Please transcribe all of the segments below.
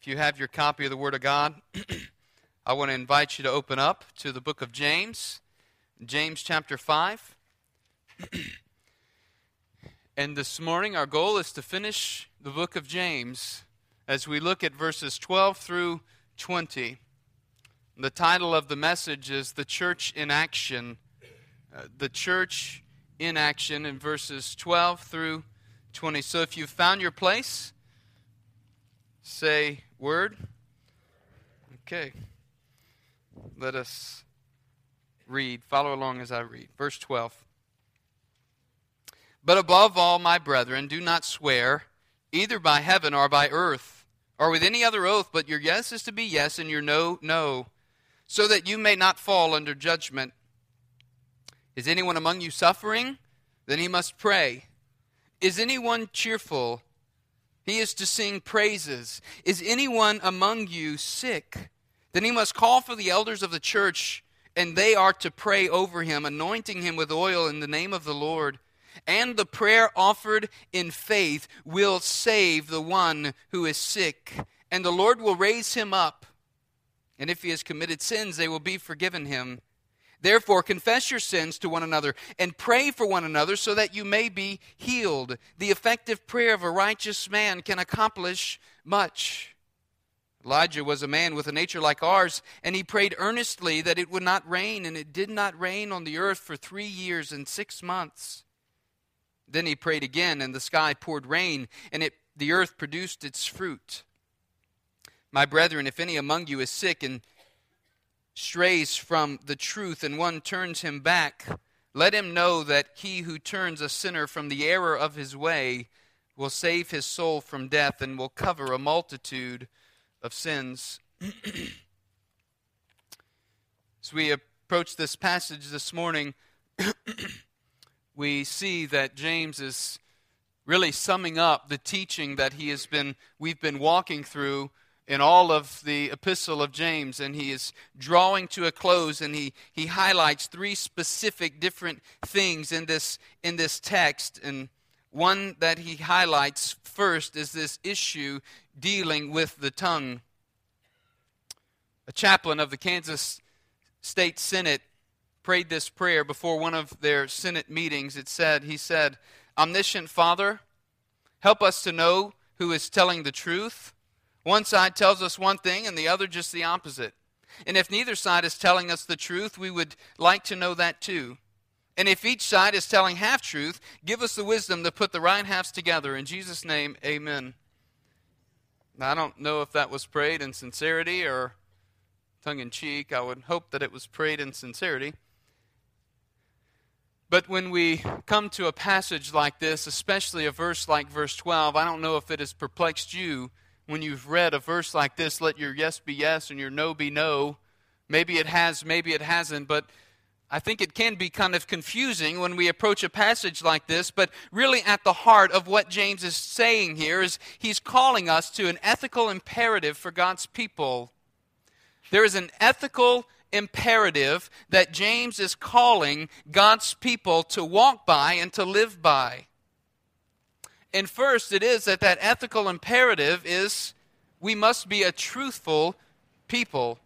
If you have your copy of the Word of God, I want to invite you to open up to the book of James, James chapter 5. and this morning, our goal is to finish the book of James as we look at verses 12 through 20. The title of the message is The Church in Action. Uh, the Church in Action in verses 12 through 20. So if you've found your place, say word? Okay. Let us read. Follow along as I read. Verse 12. But above all, my brethren, do not swear, either by heaven or by earth, or with any other oath, but your yes is to be yes, and your no, no, so that you may not fall under judgment. Is anyone among you suffering? Then he must pray. Is anyone cheerful? He is to sing praises. Is anyone among you sick? Then he must call for the elders of the church, and they are to pray over him, anointing him with oil in the name of the Lord. And the prayer offered in faith will save the one who is sick, and the Lord will raise him up. And if he has committed sins, they will be forgiven him. Therefore, confess your sins to one another and pray for one another so that you may be healed. The effective prayer of a righteous man can accomplish much. Elijah was a man with a nature like ours, and he prayed earnestly that it would not rain, and it did not rain on the earth for three years and six months. Then he prayed again, and the sky poured rain, and it, the earth produced its fruit. My brethren, if any among you is sick and strays from the truth and one turns him back, let him know that he who turns a sinner from the error of his way will save his soul from death and will cover a multitude of sins. As we approach this passage this morning, we see that James is really summing up the teaching that he has been we've been walking through in all of the epistle of James, and he is drawing to a close, and he, he highlights three specific different things in this, in this text. And one that he highlights first is this issue dealing with the tongue. A chaplain of the Kansas State Senate prayed this prayer before one of their Senate meetings. It said, He said, Omniscient Father, help us to know who is telling the truth one side tells us one thing and the other just the opposite. And if neither side is telling us the truth, we would like to know that too. And if each side is telling half truth, give us the wisdom to put the right halves together. In Jesus' name, amen. Now, I don't know if that was prayed in sincerity or tongue in cheek. I would hope that it was prayed in sincerity. But when we come to a passage like this, especially a verse like verse 12, I don't know if it has perplexed you when you've read a verse like this, let your yes be yes and your no be no. Maybe it has, maybe it hasn't, but I think it can be kind of confusing when we approach a passage like this, but really at the heart of what James is saying here is he's calling us to an ethical imperative for God's people. There is an ethical imperative that James is calling God's people to walk by and to live by. And first, it is that that ethical imperative is we must be a truthful people.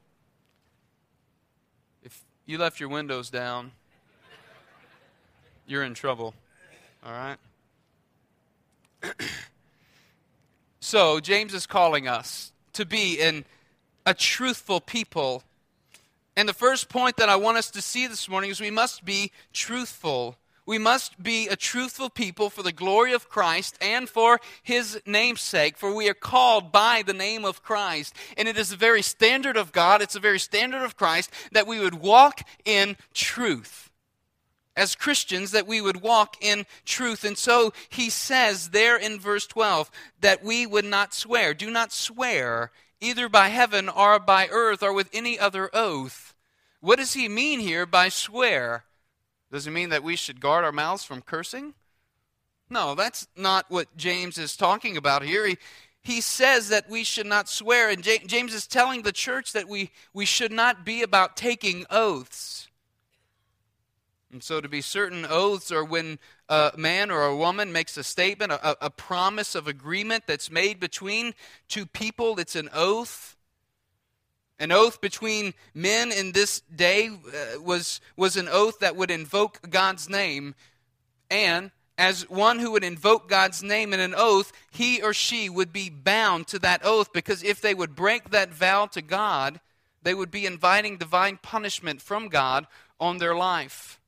If you left your windows down, you're in trouble. All right? so, James is calling us to be in a truthful people. And the first point that I want us to see this morning is we must be truthful. We must be a truthful people for the glory of Christ and for his namesake, for we are called by the name of Christ. And it is the very standard of God, it's the very standard of Christ that we would walk in truth. As Christians, that we would walk in truth. And so he says there in verse 12 that we would not swear. Do not swear either by heaven or by earth or with any other oath. What does he mean here by swear? Does it mean that we should guard our mouths from cursing? No, that's not what James is talking about here. He, he says that we should not swear, and James is telling the church that we, we should not be about taking oaths. And so, to be certain, oaths are when a man or a woman makes a statement, a, a promise of agreement that's made between two people. It's an oath. An oath between men in this day uh, was, was an oath that would invoke God's name. And as one who would invoke God's name in an oath, he or she would be bound to that oath because if they would break that vow to God, they would be inviting divine punishment from God on their life.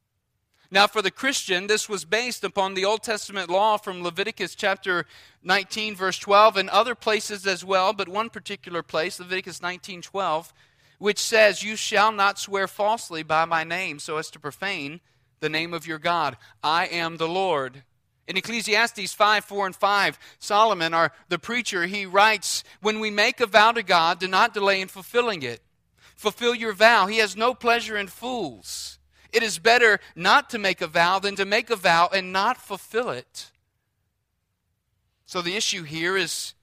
Now, for the Christian, this was based upon the Old Testament law from Leviticus chapter 19, verse 12, and other places as well, but one particular place, Leviticus 19, 12, which says, You shall not swear falsely by my name so as to profane the name of your God. I am the Lord. In Ecclesiastes 5, 4, and 5, Solomon, our, the preacher, he writes, When we make a vow to God, do not delay in fulfilling it. Fulfill your vow. He has no pleasure in fools. It is better not to make a vow than to make a vow and not fulfill it. So the issue here is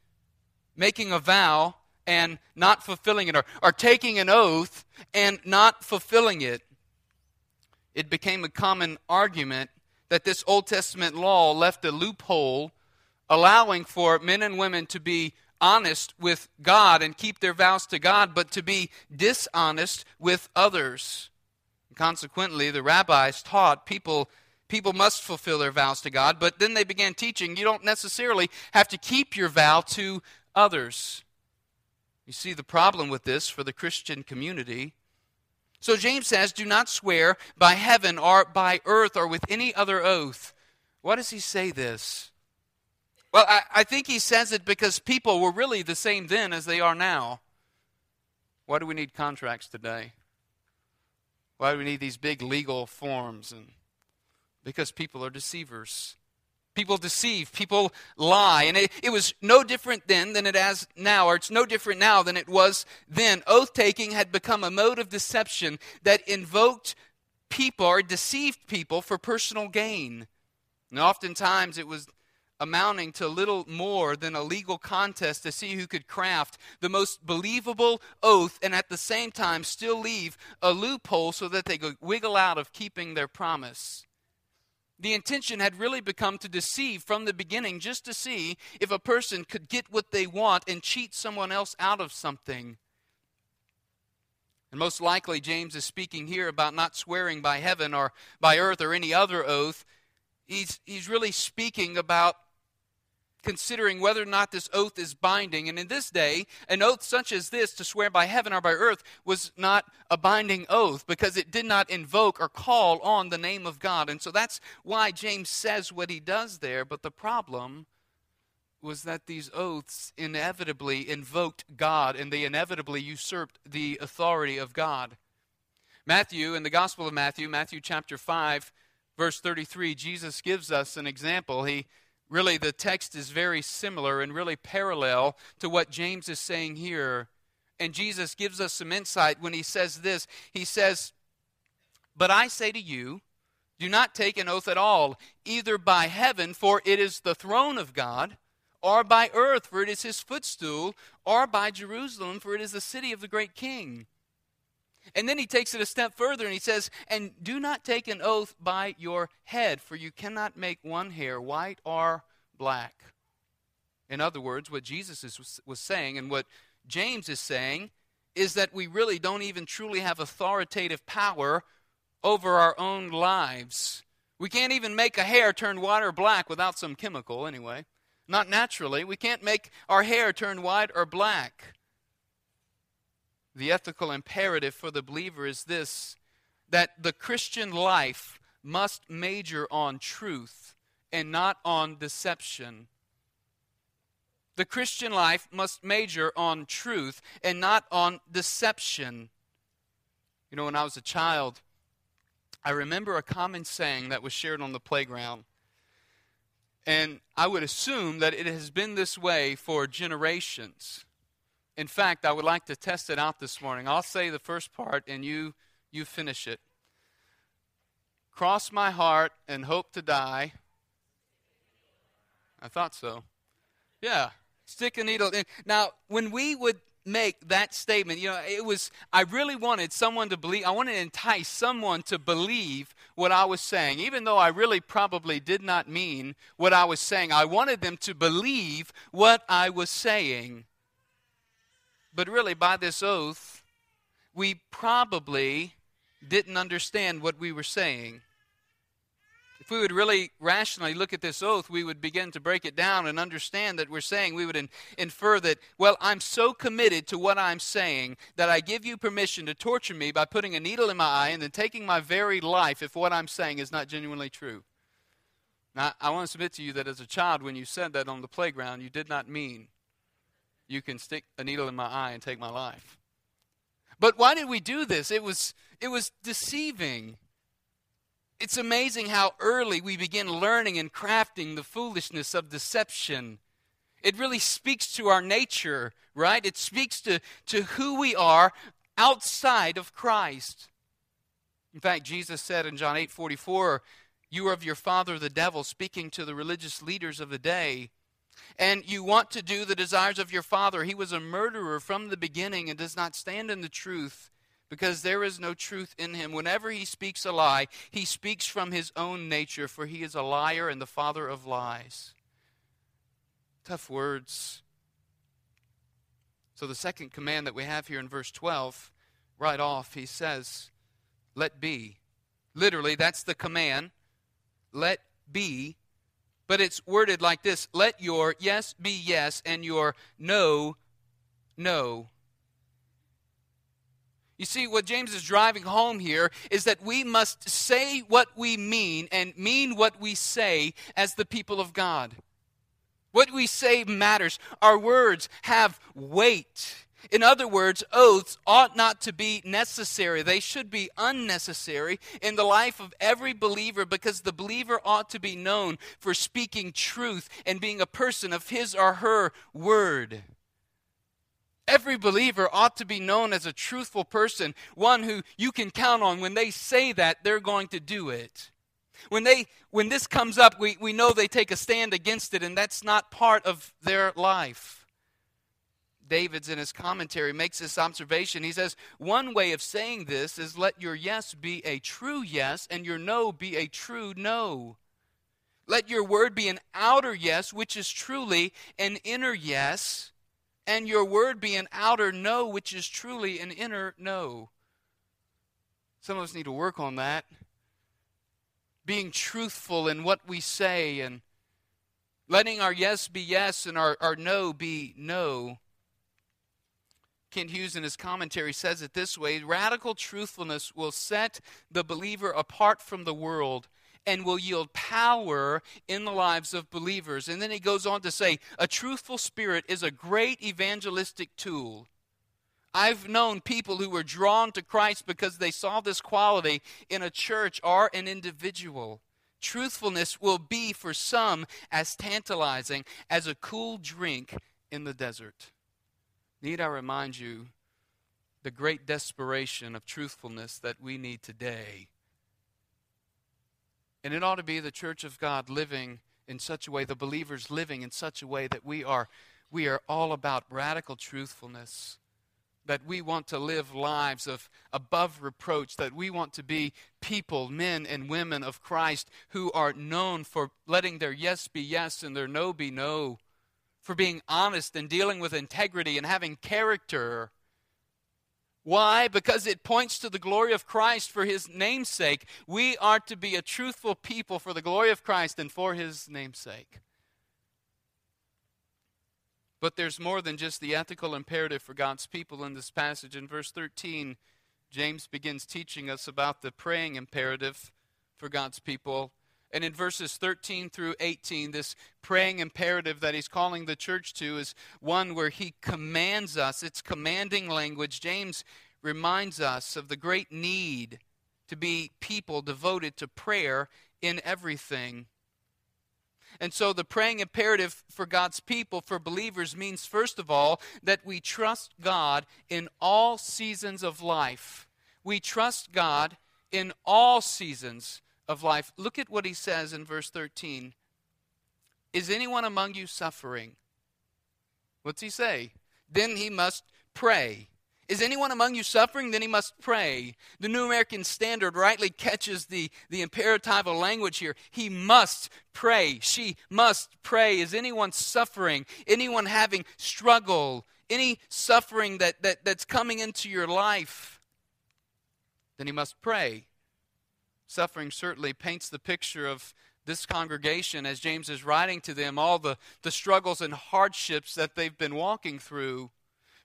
making a vow and not fulfilling it, or, or taking an oath and not fulfilling it. It became a common argument that this Old Testament law left a loophole allowing for men and women to be honest with God and keep their vows to God, but to be dishonest with others. Consequently, the rabbis taught people people must fulfill their vows to God, but then they began teaching you don't necessarily have to keep your vow to others. You see the problem with this for the Christian community. So James says, Do not swear by heaven or by earth or with any other oath. Why does he say this? Well, I, I think he says it because people were really the same then as they are now. Why do we need contracts today? Why do we need these big legal forms? And because people are deceivers. People deceive, people lie. And it, it was no different then than it is now, or it's no different now than it was then. Oath taking had become a mode of deception that invoked people or deceived people for personal gain. And oftentimes it was amounting to little more than a legal contest to see who could craft the most believable oath and at the same time still leave a loophole so that they could wiggle out of keeping their promise. The intention had really become to deceive from the beginning just to see if a person could get what they want and cheat someone else out of something. And most likely, James is speaking here about not swearing by heaven or by earth or any other oath. He's, he's really speaking about considering whether or not this oath is binding. And in this day, an oath such as this to swear by heaven or by earth was not a binding oath because it did not invoke or call on the name of God. And so that's why James says what he does there. But the problem was that these oaths inevitably invoked God and they inevitably usurped the authority of God. Matthew, in the Gospel of Matthew, Matthew chapter 5, verse 33, Jesus gives us an example. He Really, the text is very similar and really parallel to what James is saying here. And Jesus gives us some insight when he says this. He says, But I say to you, do not take an oath at all, either by heaven, for it is the throne of God, or by earth, for it is his footstool, or by Jerusalem, for it is the city of the great king. And then he takes it a step further and he says, And do not take an oath by your head, for you cannot make one hair white or black. In other words, what Jesus is, was saying and what James is saying is that we really don't even truly have authoritative power over our own lives. We can't even make a hair turn white or black without some chemical, anyway. Not naturally. We can't make our hair turn white or black. The ethical imperative for the believer is this that the Christian life must major on truth and not on deception. The Christian life must major on truth and not on deception. You know, when I was a child, I remember a common saying that was shared on the playground. And I would assume that it has been this way for generations. In fact, I would like to test it out this morning. I'll say the first part and you you finish it. Cross my heart and hope to die. I thought so. Yeah. Stick a needle in. Now, when we would make that statement. You know, it was, I really wanted someone to believe, I wanted to entice someone to believe what I was saying, even though I really probably did not mean what I was saying. I wanted them to believe what I was saying. But really, by this oath, we probably didn't understand what we were saying if we would really rationally look at this oath, we would begin to break it down and understand that we're saying, we would in, infer that, well, I'm so committed to what I'm saying that I give you permission to torture me by putting a needle in my eye and then taking my very life if what I'm saying is not genuinely true. Now, I want to submit to you that as a child, when you said that on the playground, you did not mean you can stick a needle in my eye and take my life. But why did we do this? It was, it was deceiving. It's amazing how early we begin learning and crafting the foolishness of deception. It really speaks to our nature, right? It speaks to, to who we are outside of Christ. In fact, Jesus said in John 8 44, You are of your father the devil, speaking to the religious leaders of the day. And you want to do the desires of your father. He was a murderer from the beginning and does not stand in the truth because there is no truth in him. Whenever he speaks a lie, he speaks from his own nature, for he is a liar and the father of lies. Tough words. So, the second command that we have here in verse 12, right off, he says, Let be. Literally, that's the command. Let be. But it's worded like this Let your yes be yes, and your no, no. You see, what James is driving home here is that we must say what we mean and mean what we say as the people of God. What we say matters. Our words have weight. In other words, oaths ought not to be necessary. They should be unnecessary in the life of every believer because the believer ought to be known for speaking truth and being a person of his or her word. Every believer ought to be known as a truthful person, one who you can count on when they say that, they're going to do it. When, they, when this comes up, we, we know they take a stand against it, and that's not part of their life. Davids in his commentary makes this observation. He says, One way of saying this is let your yes be a true yes and your no be a true no. Let your word be an outer yes, which is truly an inner yes and your word be an outer no, which is truly an inner no. Some of us need to work on that. Being truthful in what we say and letting our yes be yes and our, our no be no. Kent Hughes, in his commentary, says it this way Radical truthfulness will set the believer apart from the world and will yield power in the lives of believers. And then he goes on to say, a truthful spirit is a great evangelistic tool. I've known people who were drawn to Christ because they saw this quality in a church or an individual. Truthfulness will be for some as tantalizing as a cool drink in the desert. Need I remind you the great desperation of truthfulness that we need today and it ought to be the church of God living in such a way, the believers living in such a way that we are, we are all about radical truthfulness. That we want to live lives of above reproach, that we want to be people, men and women of Christ, who are known for letting their yes be yes and their no be no, for being honest and dealing with integrity and having character why? Because it points to the glory of Christ for his namesake. We are to be a truthful people for the glory of Christ and for his namesake. But there's more than just the ethical imperative for God's people in this passage. In verse 13, James begins teaching us about the praying imperative for God's people. And in verses 13 through 18, this praying imperative that he's calling the church to is one where he commands us. It's commanding language. James reminds us of the great need to be people devoted to prayer in everything. And so the praying imperative for God's people, for believers, means first of all that we trust God in all seasons of life. We trust God in all seasons of life. Look at what he says in verse 13. Is anyone among you suffering? What's he say? Then he must pray. Is anyone among you suffering? Then he must pray. The New American Standard rightly catches the, the imperatival language here. He must pray. She must pray. Is anyone suffering? Anyone having struggle? Any suffering that, that, that's coming into your life? Then he must pray. Suffering certainly paints the picture of this congregation as James is writing to them all the, the struggles and hardships that they've been walking through.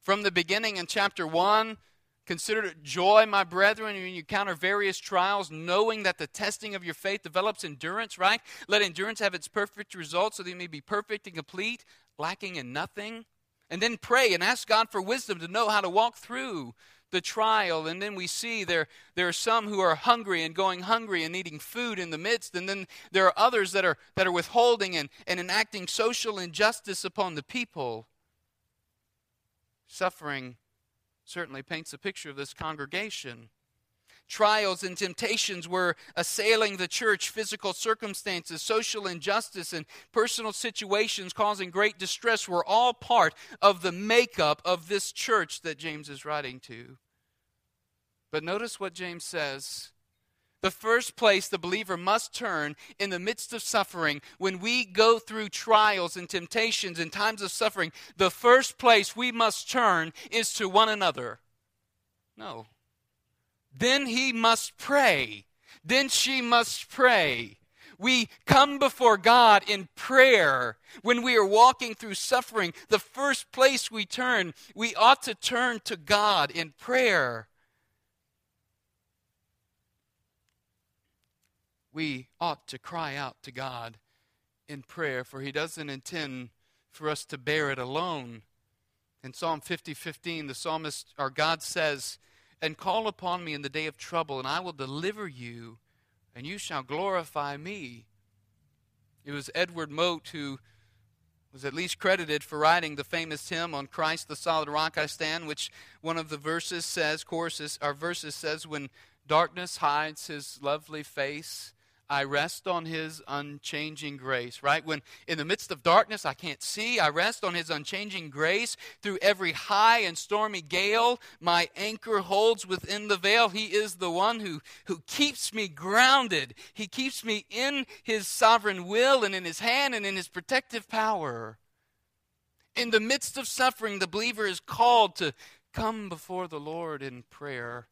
From the beginning in chapter 1, consider it joy, my brethren, when you encounter various trials, knowing that the testing of your faith develops endurance, right? Let endurance have its perfect result so that you may be perfect and complete, lacking in nothing. And then pray and ask God for wisdom to know how to walk through the trial. And then we see there, there are some who are hungry and going hungry and needing food in the midst. And then there are others that are, that are withholding and, and enacting social injustice upon the people. Suffering certainly paints a picture of this congregation. Trials and temptations were assailing the church, physical circumstances, social injustice, and personal situations causing great distress were all part of the makeup of this church that James is writing to. But notice what James says the first place the believer must turn in the midst of suffering, when we go through trials and temptations and times of suffering, the first place we must turn is to one another. No. Then he must pray. Then she must pray. We come before God in prayer when we are walking through suffering. The first place we turn, we ought to turn to God in prayer. we ought to cry out to God in prayer, for He doesn't intend for us to bear it alone. In Psalm 50 15, the psalmist, or God says, And call upon me in the day of trouble, and I will deliver you, and you shall glorify me. It was Edward Mote who was at least credited for writing the famous hymn on Christ the solid rock I stand, which one of the verses says, choruses, our verses says, when darkness hides his lovely face, I rest on his unchanging grace, right? When in the midst of darkness I can't see, I rest on his unchanging grace. Through every high and stormy gale, my anchor holds within the veil. He is the one who, who keeps me grounded. He keeps me in his sovereign will and in his hand and in his protective power. In the midst of suffering, the believer is called to come before the Lord in prayer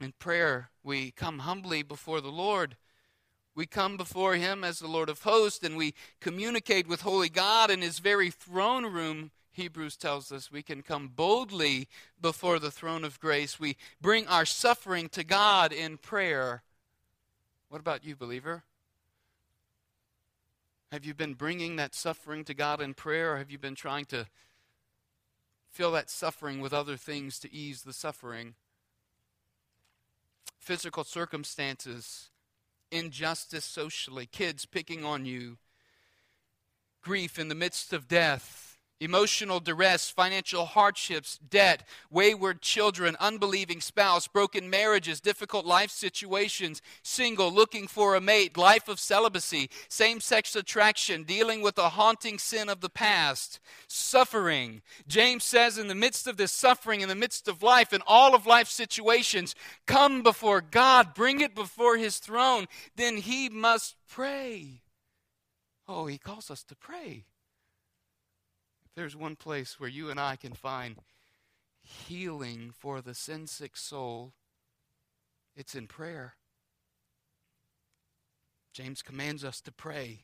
in prayer, we come humbly before the Lord. We come before Him as the Lord of hosts, and we communicate with Holy God in His very throne room. Hebrews tells us we can come boldly before the throne of grace. We bring our suffering to God in prayer. What about you, believer? Have you been bringing that suffering to God in prayer, or have you been trying to fill that suffering with other things to ease the suffering? Physical circumstances, injustice socially, kids picking on you, grief in the midst of death, emotional duress, financial hardships, debt, wayward children, unbelieving spouse, broken marriages, difficult life situations, single, looking for a mate, life of celibacy, same sex attraction, dealing with the haunting sin of the past, suffering. James says, in the midst of this suffering, in the midst of life, in all of life's situations, come before God, bring it before His throne, then He must pray. Oh, He calls us to pray there's one place where you and I can find healing for the sin sick soul, it's in prayer. James commands us to pray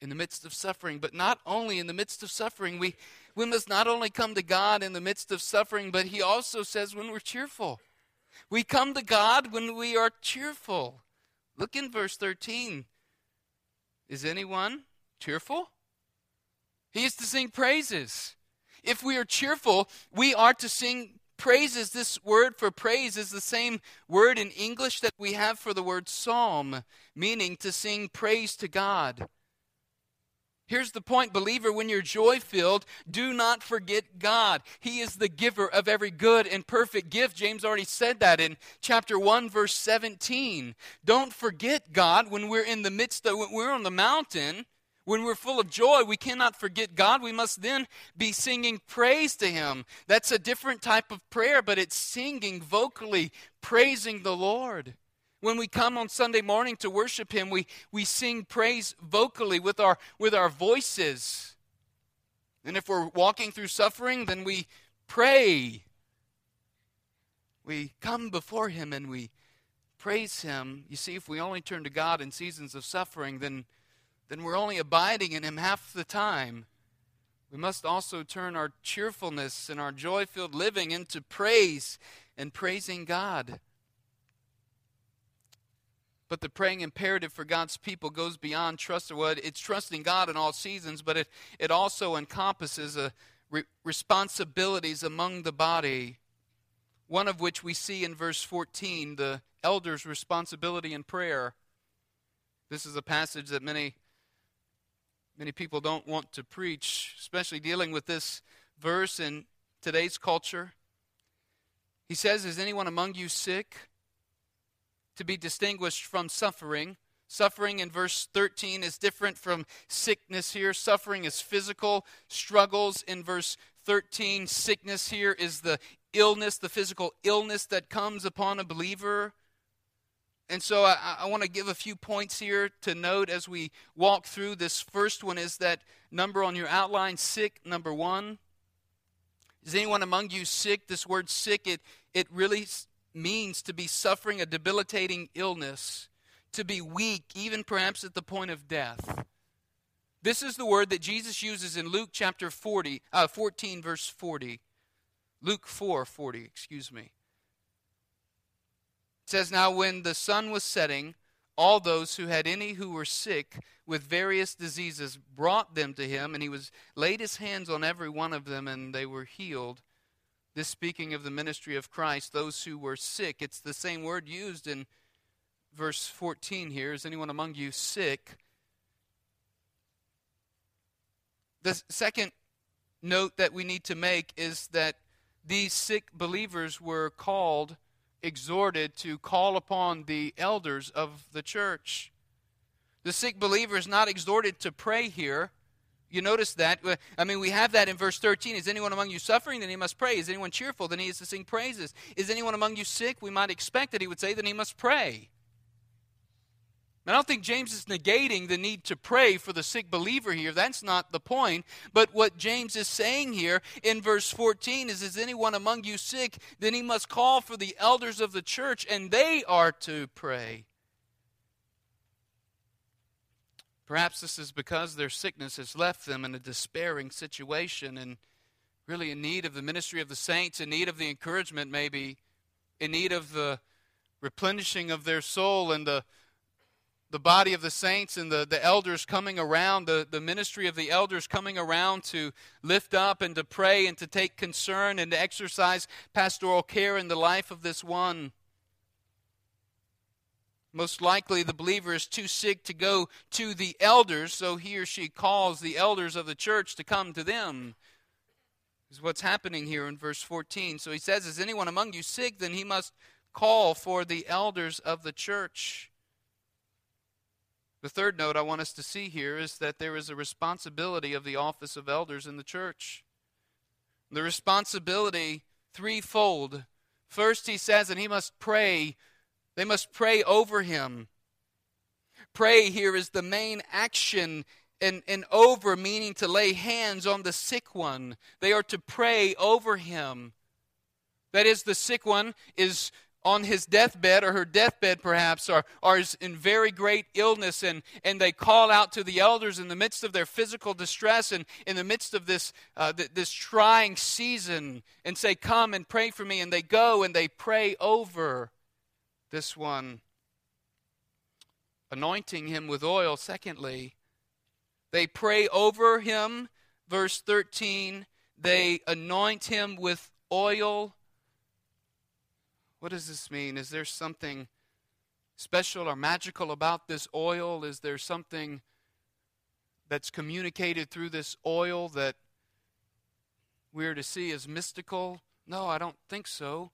in the midst of suffering, but not only in the midst of suffering. We, we must not only come to God in the midst of suffering, but he also says when we're cheerful. We come to God when we are cheerful. Look in verse 13. Is anyone cheerful? He is to sing praises. If we are cheerful, we are to sing praises. This word for praise is the same word in English that we have for the word psalm, meaning to sing praise to God. Here's the point, believer when you're joy filled, do not forget God. He is the giver of every good and perfect gift. James already said that in chapter 1, verse 17. Don't forget God when we're in the midst of, when we're on the mountain When we're full of joy, we cannot forget God. We must then be singing praise to Him. That's a different type of prayer, but it's singing vocally, praising the Lord. When we come on Sunday morning to worship Him, we, we sing praise vocally with our, with our voices. And if we're walking through suffering, then we pray. We come before Him and we praise Him. You see, if we only turn to God in seasons of suffering, then, then we're only abiding in Him half the time. We must also turn our cheerfulness and our joy filled living into praise and praising God. But the praying imperative for God's people goes beyond trust. Well, it's trusting God in all seasons, but it, it also encompasses a, re- responsibilities among the body. One of which we see in verse 14 the elders' responsibility in prayer. This is a passage that many many people don't want to preach, especially dealing with this verse in today's culture. He says, Is anyone among you sick? To be distinguished from suffering. Suffering in verse 13 is different from sickness here. Suffering is physical struggles in verse 13. Sickness here is the illness, the physical illness that comes upon a believer. And so I, I want to give a few points here to note as we walk through. This first one is that number on your outline, sick, number one. Is anyone among you sick? This word sick, it, it really means to be suffering a debilitating illness, to be weak, even perhaps at the point of death. This is the word that Jesus uses in Luke chapter 40, uh, 14, verse 40. Luke 4, 40, excuse me. It says, Now when the sun was setting, all those who had any who were sick with various diseases brought them to him, and he was laid his hands on every one of them, and they were healed. This speaking of the ministry of Christ, those who were sick. It's the same word used in verse 14 here. Is anyone among you sick? The second note that we need to make is that these sick believers were called exhorted to call upon the elders of the church. The sick believer is not exhorted to pray here. You notice that? I mean, we have that in verse 13. Is anyone among you suffering? Then he must pray. Is anyone cheerful? Then he is to sing praises. Is anyone among you sick? We might expect that he would say, then he must pray. I don't think James is negating the need to pray for the sick believer here. That's not the point. But what James is saying here in verse 14 is Is anyone among you sick? Then he must call for the elders of the church, and they are to pray. Perhaps this is because their sickness has left them in a despairing situation and really in need of the ministry of the saints, in need of the encouragement, maybe, in need of the replenishing of their soul and the the body of the saints and the, the elders coming around, the, the ministry of the elders coming around to lift up and to pray and to take concern and to exercise pastoral care in the life of this one. Most likely, the believer is too sick to go to the elders, so he or she calls the elders of the church to come to them. Is what's happening here in verse 14. So he says, Is anyone among you sick? Then he must call for the elders of the church. The third note I want us to see here is that there is a responsibility of the office of elders in the church. The responsibility threefold. First, he says, and he must pray. They must pray over him. Pray here is the main action, and, and over meaning to lay hands on the sick one. They are to pray over him. That is, the sick one is on his deathbed or her deathbed perhaps are, is in very great illness and, and they call out to the elders in the midst of their physical distress and in the midst of this, uh, th- this trying season and say come and pray for me and they go and they pray over this one anointing him with oil. Secondly they pray over him. Verse 13 they anoint him with oil what does this mean? Is there something special or magical about this oil? Is there something that's communicated through this oil that we're to see as mystical? No, I don't think so.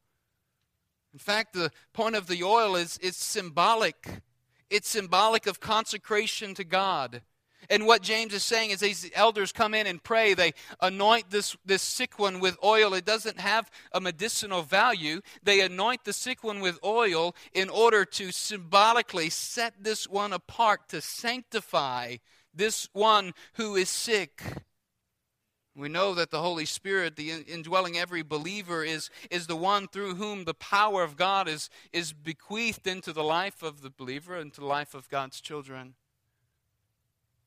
In fact, the point of the oil is it's symbolic. It's symbolic of consecration to God. And what James is saying is these elders come in and pray. They anoint this, this sick one with oil. It doesn't have a medicinal value. They anoint the sick one with oil in order to symbolically set this one apart, to sanctify this one who is sick. We know that the Holy Spirit, the indwelling every believer, is, is the one through whom the power of God is, is bequeathed into the life of the believer, into the life of God's children.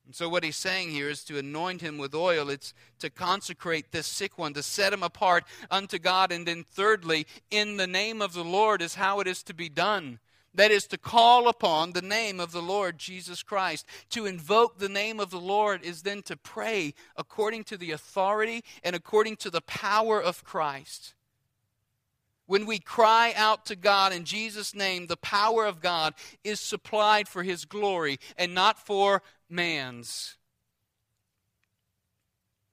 And so, what he's saying here is to anoint him with oil. It's to consecrate this sick one, to set him apart unto God. And then, thirdly, in the name of the Lord is how it is to be done. That is to call upon the name of the Lord Jesus Christ. To invoke the name of the Lord is then to pray according to the authority and according to the power of Christ. When we cry out to God in Jesus' name, the power of God is supplied for His glory and not for man's.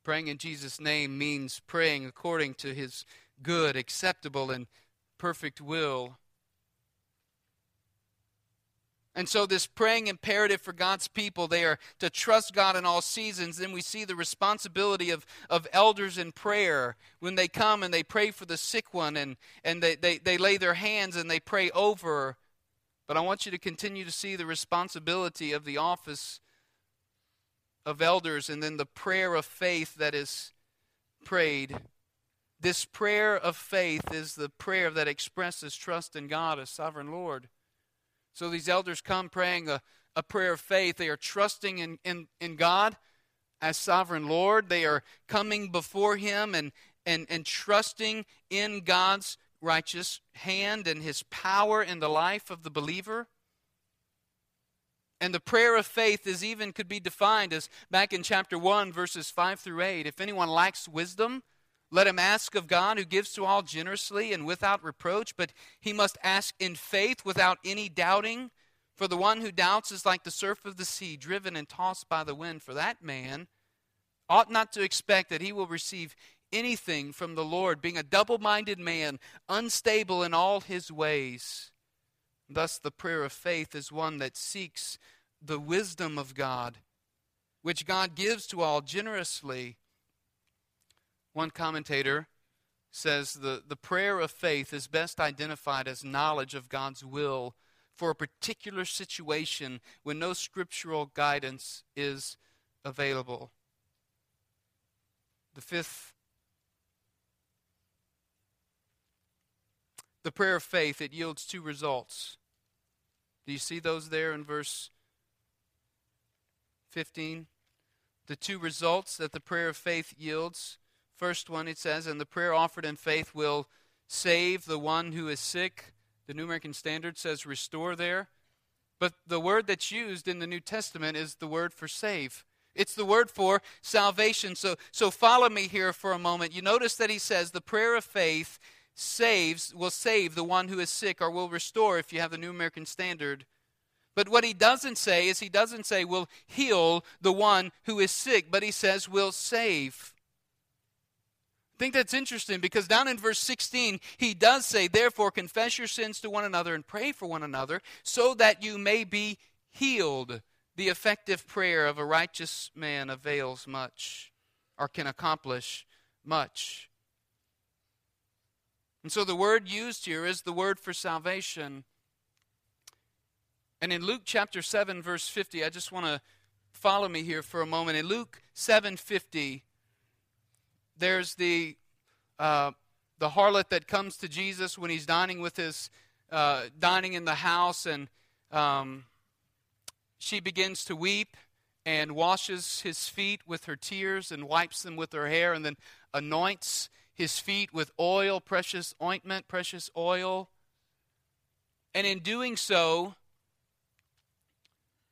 Praying in Jesus' name means praying according to His good, acceptable, and perfect will. And so, this praying imperative for God's people, they are to trust God in all seasons. Then we see the responsibility of, of elders in prayer when they come and they pray for the sick one and, and they, they, they lay their hands and they pray over. But I want you to continue to see the responsibility of the office of elders and then the prayer of faith that is prayed. This prayer of faith is the prayer that expresses trust in God as sovereign Lord. So these elders come praying a, a prayer of faith. They are trusting in, in, in God as sovereign Lord. They are coming before Him and, and, and trusting in God's righteous hand and His power in the life of the believer. And the prayer of faith is even could be defined as back in chapter 1, verses 5 through 8. If anyone lacks wisdom, let him ask of God, who gives to all generously and without reproach, but he must ask in faith without any doubting. For the one who doubts is like the surf of the sea, driven and tossed by the wind. For that man ought not to expect that he will receive anything from the Lord, being a double minded man, unstable in all his ways. Thus, the prayer of faith is one that seeks the wisdom of God, which God gives to all generously one commentator says the, the prayer of faith is best identified as knowledge of God's will for a particular situation when no scriptural guidance is available. The fifth, the prayer of faith, it yields two results. Do you see those there in verse 15? The two results that the prayer of faith yields. First one, it says, and the prayer offered in faith will save the one who is sick. The New American Standard says restore there. But the word that's used in the New Testament is the word for save. It's the word for salvation. So, so follow me here for a moment. You notice that he says the prayer of faith saves, will save the one who is sick, or will restore if you have the New American Standard. But what he doesn't say is he doesn't say will heal the one who is sick, but he says will save. I think that's interesting because down in verse 16, he does say, Therefore, confess your sins to one another and pray for one another so that you may be healed. The effective prayer of a righteous man avails much or can accomplish much. And so the word used here is the word for salvation. And in Luke chapter 7 verse 50, I just want to follow me here for a moment. In Luke 7:50, there's the uh, the harlot that comes to Jesus when he's dining with his uh, dining in the house, and um, she begins to weep and washes his feet with her tears and wipes them with her hair, and then anoints his feet with oil, precious ointment, precious oil. And in doing so,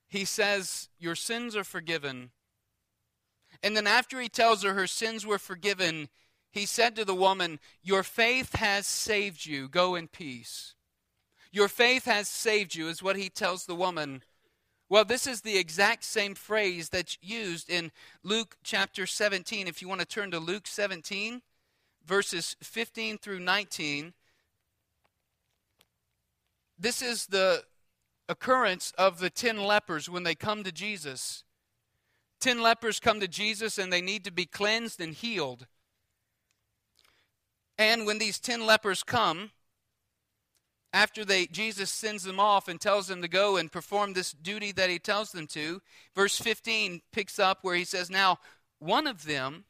he says, Your sins are forgiven. And then after he tells her her sins were forgiven, he said to the woman, Your faith has saved you. Go in peace. Your faith has saved you, is what he tells the woman. Well, this is the exact same phrase that's used in Luke chapter 17. If you want to turn to Luke 17, verses 15 through 19, this is the occurrence of the ten lepers when they come to Jesus. Ten lepers come to Jesus and they need to be cleansed and healed. And when these ten lepers come, after they Jesus sends them off and tells them to go and perform this duty that he tells them to, verse 15 picks up where he says, Now one of them,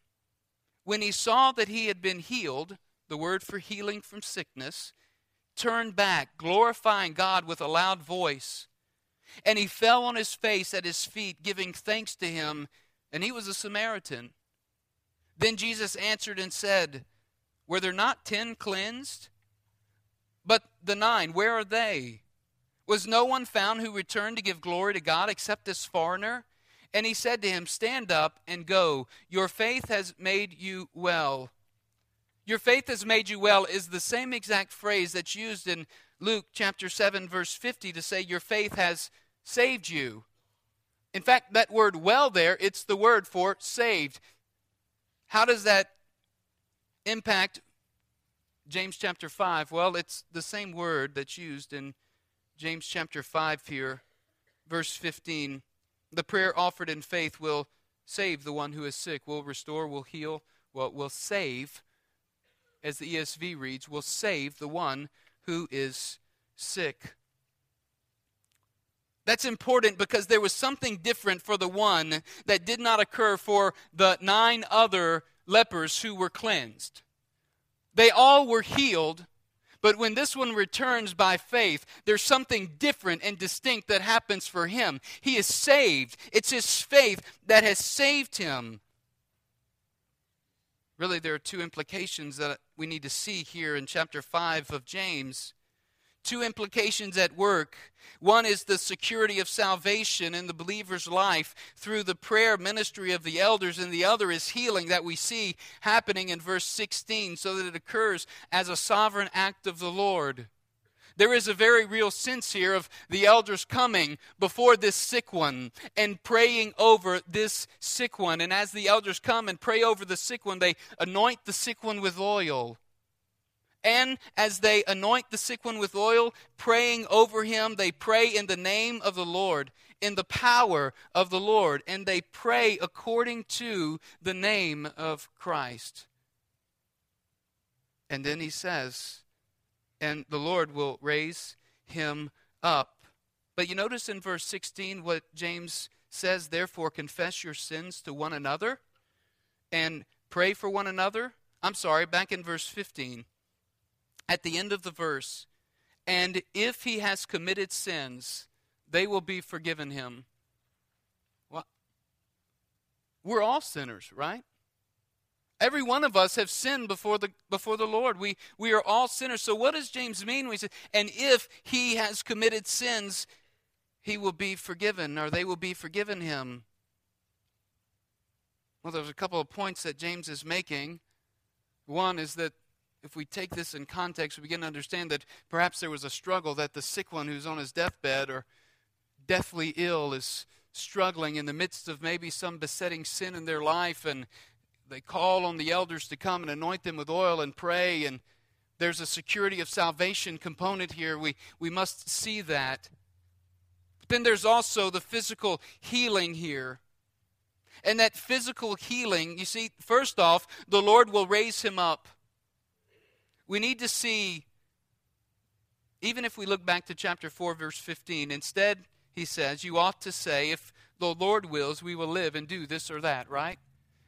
when he saw that he had been healed, the word for healing from sickness, turned back, glorifying God with a loud voice. And he fell on his face at his feet, giving thanks to him, and he was a Samaritan. Then Jesus answered and said, Were there not ten cleansed? But the nine, where are they? Was no one found who returned to give glory to God except this foreigner? And he said to him, Stand up and go. Your faith has made you well. Your faith has made you well is the same exact phrase that's used in Luke chapter 7, verse 50 to say, Your faith has saved you. In fact, that word well there, it's the word for saved. How does that impact James chapter 5? Well, it's the same word that's used in James chapter 5 here, verse 15. The prayer offered in faith will save the one who is sick, will restore, will heal, will, will save, as the ESV reads, will save the one who is sick. That's important because there was something different for the one that did not occur for the nine other lepers who were cleansed. They all were healed, but when this one returns by faith, there's something different and distinct that happens for him. He is saved. It's his faith that has saved him. Really, there are two implications that we need to see here in chapter 5 of James two implications at work. One is the security of salvation in the believer's life through the prayer ministry of the elders, and the other is healing that we see happening in verse 16, so that it occurs as a sovereign act of the Lord. There is a very real sense here of the elders coming before this sick one and praying over this sick one. And as the elders come and pray over the sick one, they anoint the sick one with oil. And as they anoint the sick one with oil, praying over him, they pray in the name of the Lord, in the power of the Lord, and they pray according to the name of Christ. And then he says, and the Lord will raise him up. But you notice in verse 16 what James says, therefore confess your sins to one another and pray for one another. I'm sorry, back in verse 15 at the end of the verse, and if he has committed sins, they will be forgiven him. Well, we're all sinners, right? Every one of us have sinned before the before the Lord. We we are all sinners. So what does James mean when he says, and if he has committed sins, he will be forgiven, or they will be forgiven him? Well, there's a couple of points that James is making. One is that if we take this in context, we begin to understand that perhaps there was a struggle that the sick one who's on his deathbed or deathly ill is struggling in the midst of maybe some besetting sin in their life, and they call on the elders to come and anoint them with oil and pray, and there's a security of salvation component here. We, we must see that. But then there's also the physical healing here. And that physical healing, you see, first off, the Lord will raise him up. We need to see, even if we look back to chapter 4, verse 15, instead, he says, you ought to say, if the Lord wills, we will live and do this or that, right?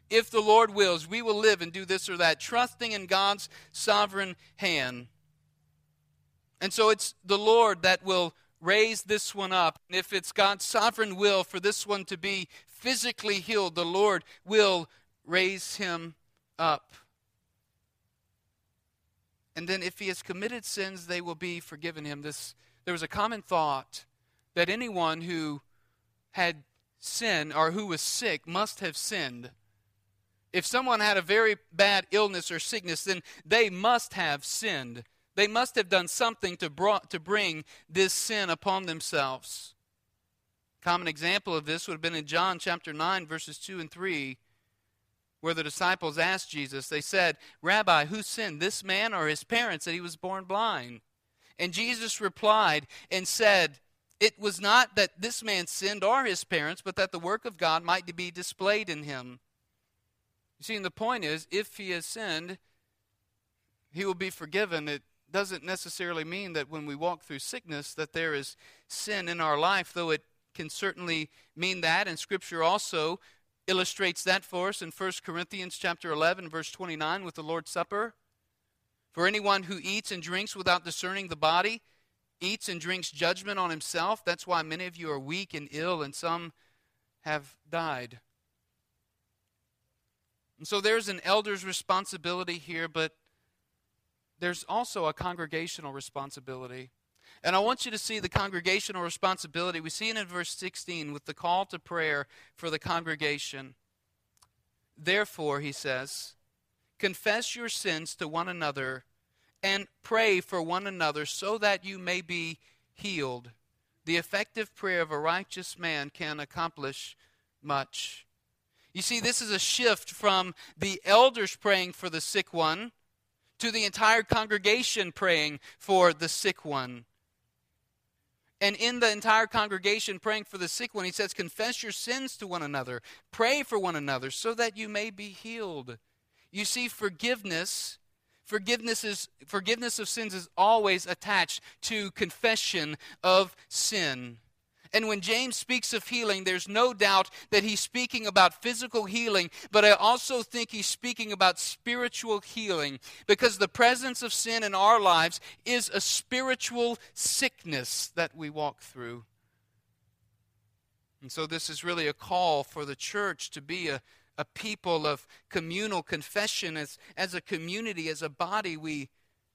If the Lord wills, we will live and do this or that, trusting in God's sovereign hand. And so it's the Lord that will raise this one up. And if it's God's sovereign will for this one to be physically healed, the Lord will raise him up. And then if he has committed sins, they will be forgiven him. This, there was a common thought that anyone who had sin or who was sick must have sinned. If someone had a very bad illness or sickness, then they must have sinned. They must have done something to, brought, to bring this sin upon themselves. Common example of this would have been in John chapter 9, verses 2 and 3 where the disciples asked Jesus, they said, Rabbi, who sinned, this man or his parents, that he was born blind? And Jesus replied and said, It was not that this man sinned or his parents, but that the work of God might be displayed in him. You see, and the point is, if he has sinned, he will be forgiven. It doesn't necessarily mean that when we walk through sickness that there is sin in our life, though it can certainly mean that, and Scripture also illustrates that for us in 1 Corinthians chapter 11 verse 29 with the Lord's Supper. For anyone who eats and drinks without discerning the body eats and drinks judgment on himself. That's why many of you are weak and ill, and some have died. And so there's an elder's responsibility here, but there's also a congregational responsibility. And I want you to see the congregational responsibility. We see it in verse 16 with the call to prayer for the congregation. Therefore, he says, confess your sins to one another and pray for one another so that you may be healed. The effective prayer of a righteous man can accomplish much. You see, this is a shift from the elders praying for the sick one to the entire congregation praying for the sick one. And in the entire congregation praying for the sick one, he says, Confess your sins to one another, pray for one another, so that you may be healed. You see, forgiveness Forgiveness, is, forgiveness of sins is always attached to confession of sin. And when James speaks of healing, there's no doubt that he's speaking about physical healing, but I also think he's speaking about spiritual healing because the presence of sin in our lives is a spiritual sickness that we walk through. And so, this is really a call for the church to be a a people of communal confession. As, as a community, as a body, we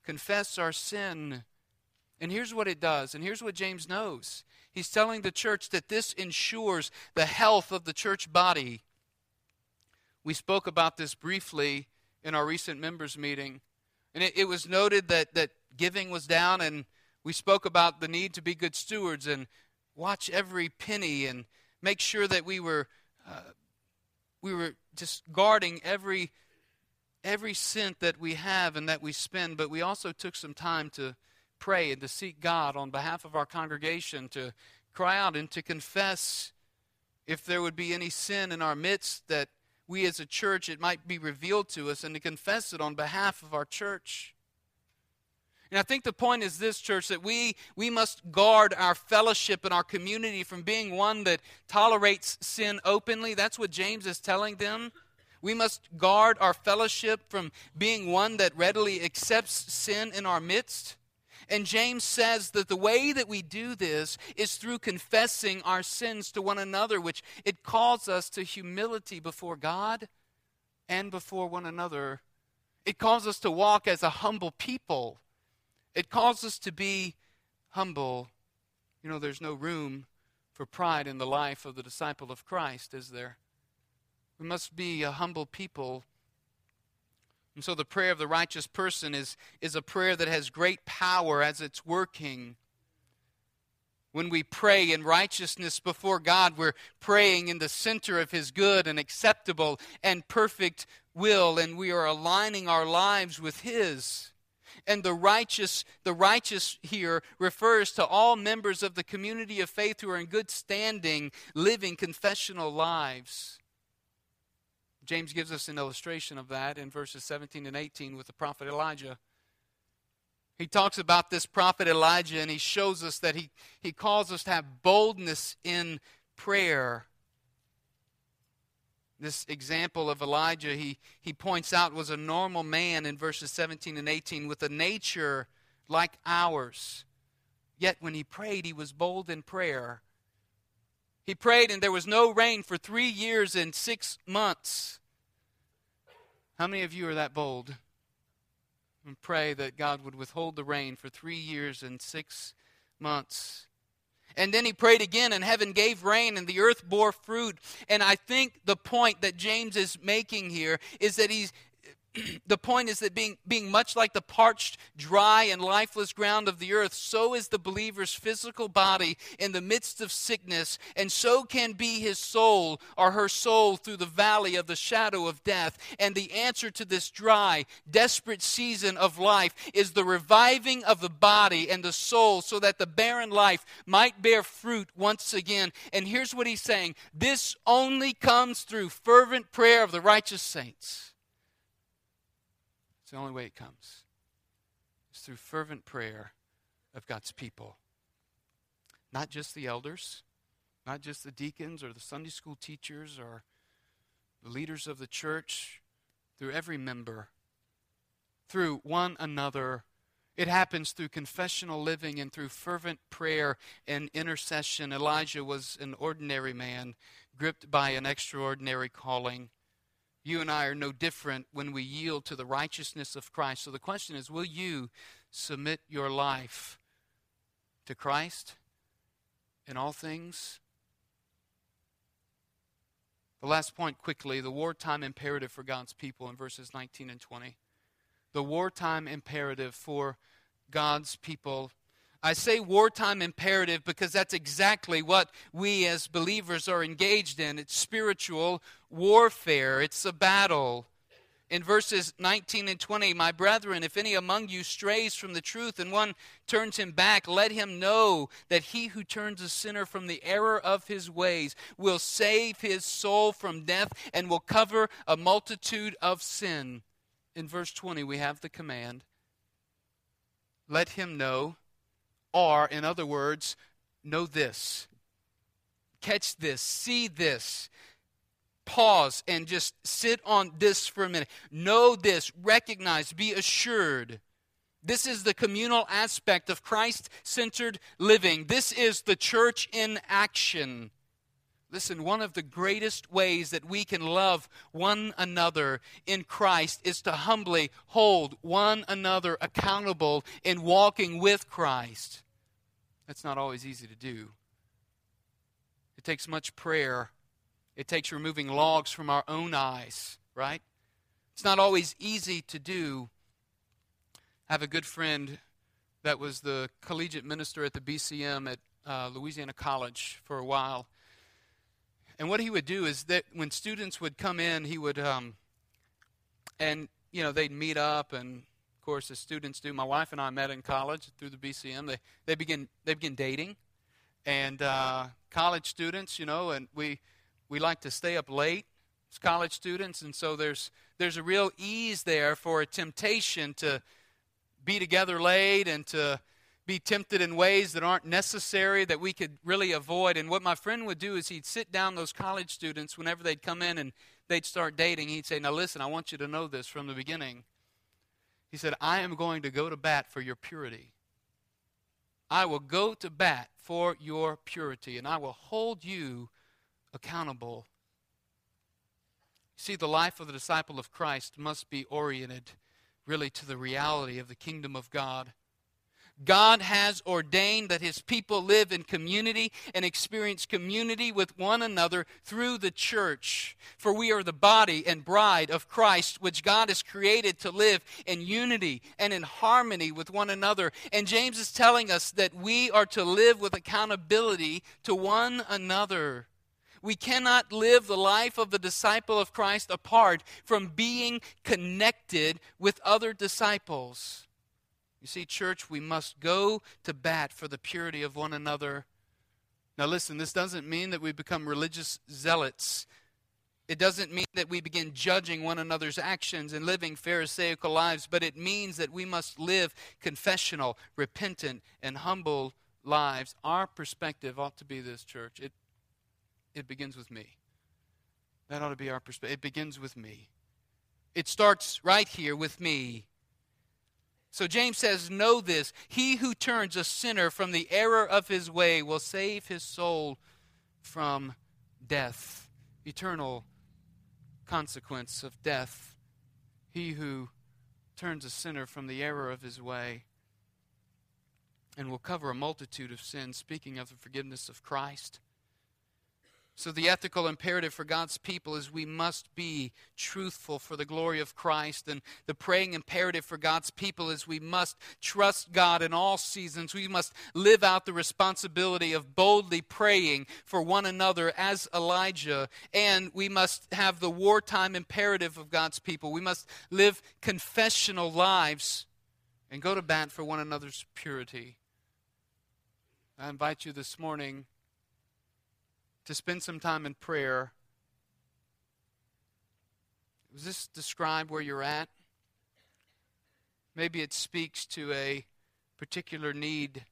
confess our sin. And here's what it does, and here's what James knows. He's telling the church that this ensures the health of the church body. We spoke about this briefly in our recent members' meeting. And it, it, was noted that, that giving was down, and we spoke about the need to be good stewards and watch every penny and make sure that we were uh, we were just guarding every every cent that we have and that we spend, but we also took some time to pray and to seek God on behalf of our congregation, to cry out and to confess if there would be any sin in our midst that we as a church, it might be revealed to us, and to confess it on behalf of our church. And I think the point is this, church, that we, we must guard our fellowship and our community from being one that tolerates sin openly. That's what James is telling them. We must guard our fellowship from being one that readily accepts sin in our midst. And James says that the way that we do this is through confessing our sins to one another, which it calls us to humility before God and before one another. It calls us to walk as a humble people it calls us to be humble. You know, there's no room for pride in the life of the disciple of Christ, is there? We must be a humble people. And so the prayer of the righteous person is, is a prayer that has great power as it's working. When we pray in righteousness before God, we're praying in the center of His good and acceptable and perfect will, and we are aligning our lives with His. And the righteous, the righteous here refers to all members of the community of faith who are in good standing, living confessional lives. James gives us an illustration of that in verses 17 and 18 with the prophet Elijah. He talks about this prophet Elijah and he shows us that he, he calls us to have boldness in prayer this example of Elijah, he, he points out, was a normal man in verses 17 and 18 with a nature like ours. Yet when he prayed, he was bold in prayer. He prayed, and there was no rain for three years and six months. How many of you are that bold? And pray that God would withhold the rain for three years and six months. And then he prayed again, and heaven gave rain, and the earth bore fruit. And I think the point that James is making here is that he's the point is that being, being much like the parched, dry, and lifeless ground of the earth, so is the believer's physical body in the midst of sickness, and so can be his soul or her soul through the valley of the shadow of death. And the answer to this dry, desperate season of life is the reviving of the body and the soul so that the barren life might bear fruit once again. And here's what he's saying this only comes through fervent prayer of the righteous saints. It's the only way it comes. It's through fervent prayer of God's people. Not just the elders, not just the deacons or the Sunday school teachers or the leaders of the church, through every member, through one another. It happens through confessional living and through fervent prayer and intercession. Elijah was an ordinary man, gripped by an extraordinary calling. You and I are no different when we yield to the righteousness of Christ. So the question is will you submit your life to Christ in all things? The last point quickly the wartime imperative for God's people in verses 19 and 20. The wartime imperative for God's people I say wartime imperative because that's exactly what we as believers are engaged in. It's spiritual warfare, it's a battle. In verses 19 and 20, my brethren, if any among you strays from the truth and one turns him back, let him know that he who turns a sinner from the error of his ways will save his soul from death and will cover a multitude of sin. In verse 20, we have the command let him know or, in other words, know this, catch this, see this, pause and just sit on this for a minute. Know this, recognize, be assured. This is the communal aspect of Christ centered living. This is the church in action. Listen, one of the greatest ways that we can love one another in Christ is to humbly hold one another accountable in walking with Christ. That's not always easy to do. It takes much prayer, it takes removing logs from our own eyes, right? It's not always easy to do. I have a good friend that was the collegiate minister at the BCM at uh, Louisiana College for a while. And what he would do is that when students would come in, he would, um, and you know, they'd meet up, and of course, as students do. My wife and I met in college through the BCM. They they begin they begin dating, and uh, college students, you know, and we we like to stay up late as college students, and so there's there's a real ease there for a temptation to be together late and to be tempted in ways that aren't necessary that we could really avoid. And what my friend would do is he'd sit down those college students whenever they'd come in and they'd start dating. He'd say, Now listen, I want you to know this from the beginning. He said, I am going to go to bat for your purity. I will go to bat for your purity, and I will hold you accountable. See, the life of the disciple of Christ must be oriented really to the reality of the kingdom of God. God has ordained that his people live in community and experience community with one another through the church. For we are the body and bride of Christ, which God has created to live in unity and in harmony with one another. And James is telling us that we are to live with accountability to one another. We cannot live the life of the disciple of Christ apart from being connected with other disciples. You see, church, we must go to bat for the purity of one another. Now, listen, this doesn't mean that we become religious zealots. It doesn't mean that we begin judging one another's actions and living Pharisaical lives, but it means that we must live confessional, repentant, and humble lives. Our perspective ought to be this, church. It, it begins with me. That ought to be our perspective. It begins with me. It starts right here with me. So James says, Know this he who turns a sinner from the error of his way will save his soul from death, eternal consequence of death. He who turns a sinner from the error of his way and will cover a multitude of sins, speaking of the forgiveness of Christ. So, the ethical imperative for God's people is we must be truthful for the glory of Christ. And the praying imperative for God's people is we must trust God in all seasons. We must live out the responsibility of boldly praying for one another as Elijah. And we must have the wartime imperative of God's people. We must live confessional lives and go to bat for one another's purity. I invite you this morning to spend some time in prayer. Does this describe where you're at? Maybe it speaks to a particular need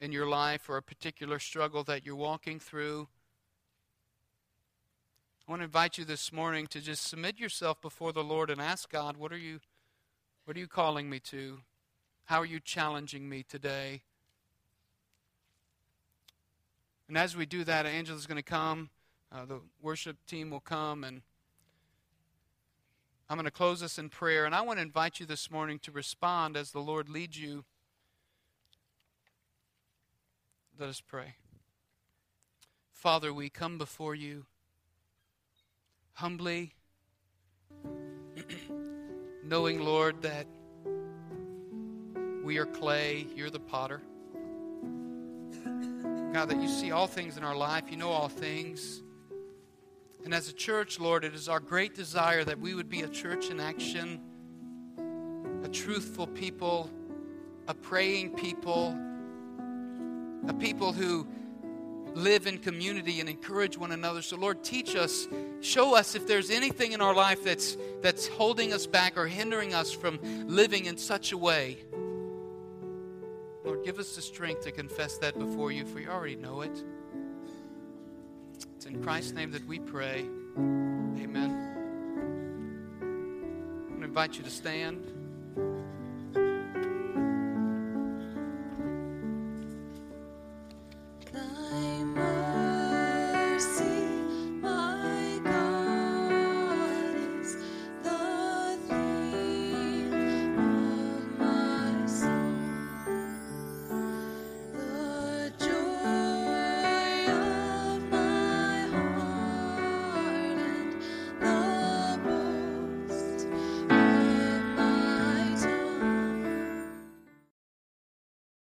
in your life or a particular struggle that you're walking through. I want to invite you this morning to just submit yourself before the Lord and ask God, what are you what are you calling me to? How are you challenging me today? And as we do that, Angela's going to come. Uh, the worship team will come, and I'm going to close this in prayer. And I want to invite you this morning to respond as the Lord leads you. Let us pray. Father, we come before you humbly, knowing, Lord, that we are clay, you're the potter. God, that you see all things in our life, you know all things. And as a church, Lord, it is our great desire that we would be a church in action, a truthful people, a praying people, a people who live in community and encourage one another. So, Lord, teach us, show us if there's anything in our life that's, that's holding us back or hindering us from living in such a way Lord, give us the strength to confess that before you, for you already know it. It's in Christ's name that we pray. Amen. To invite you to stand.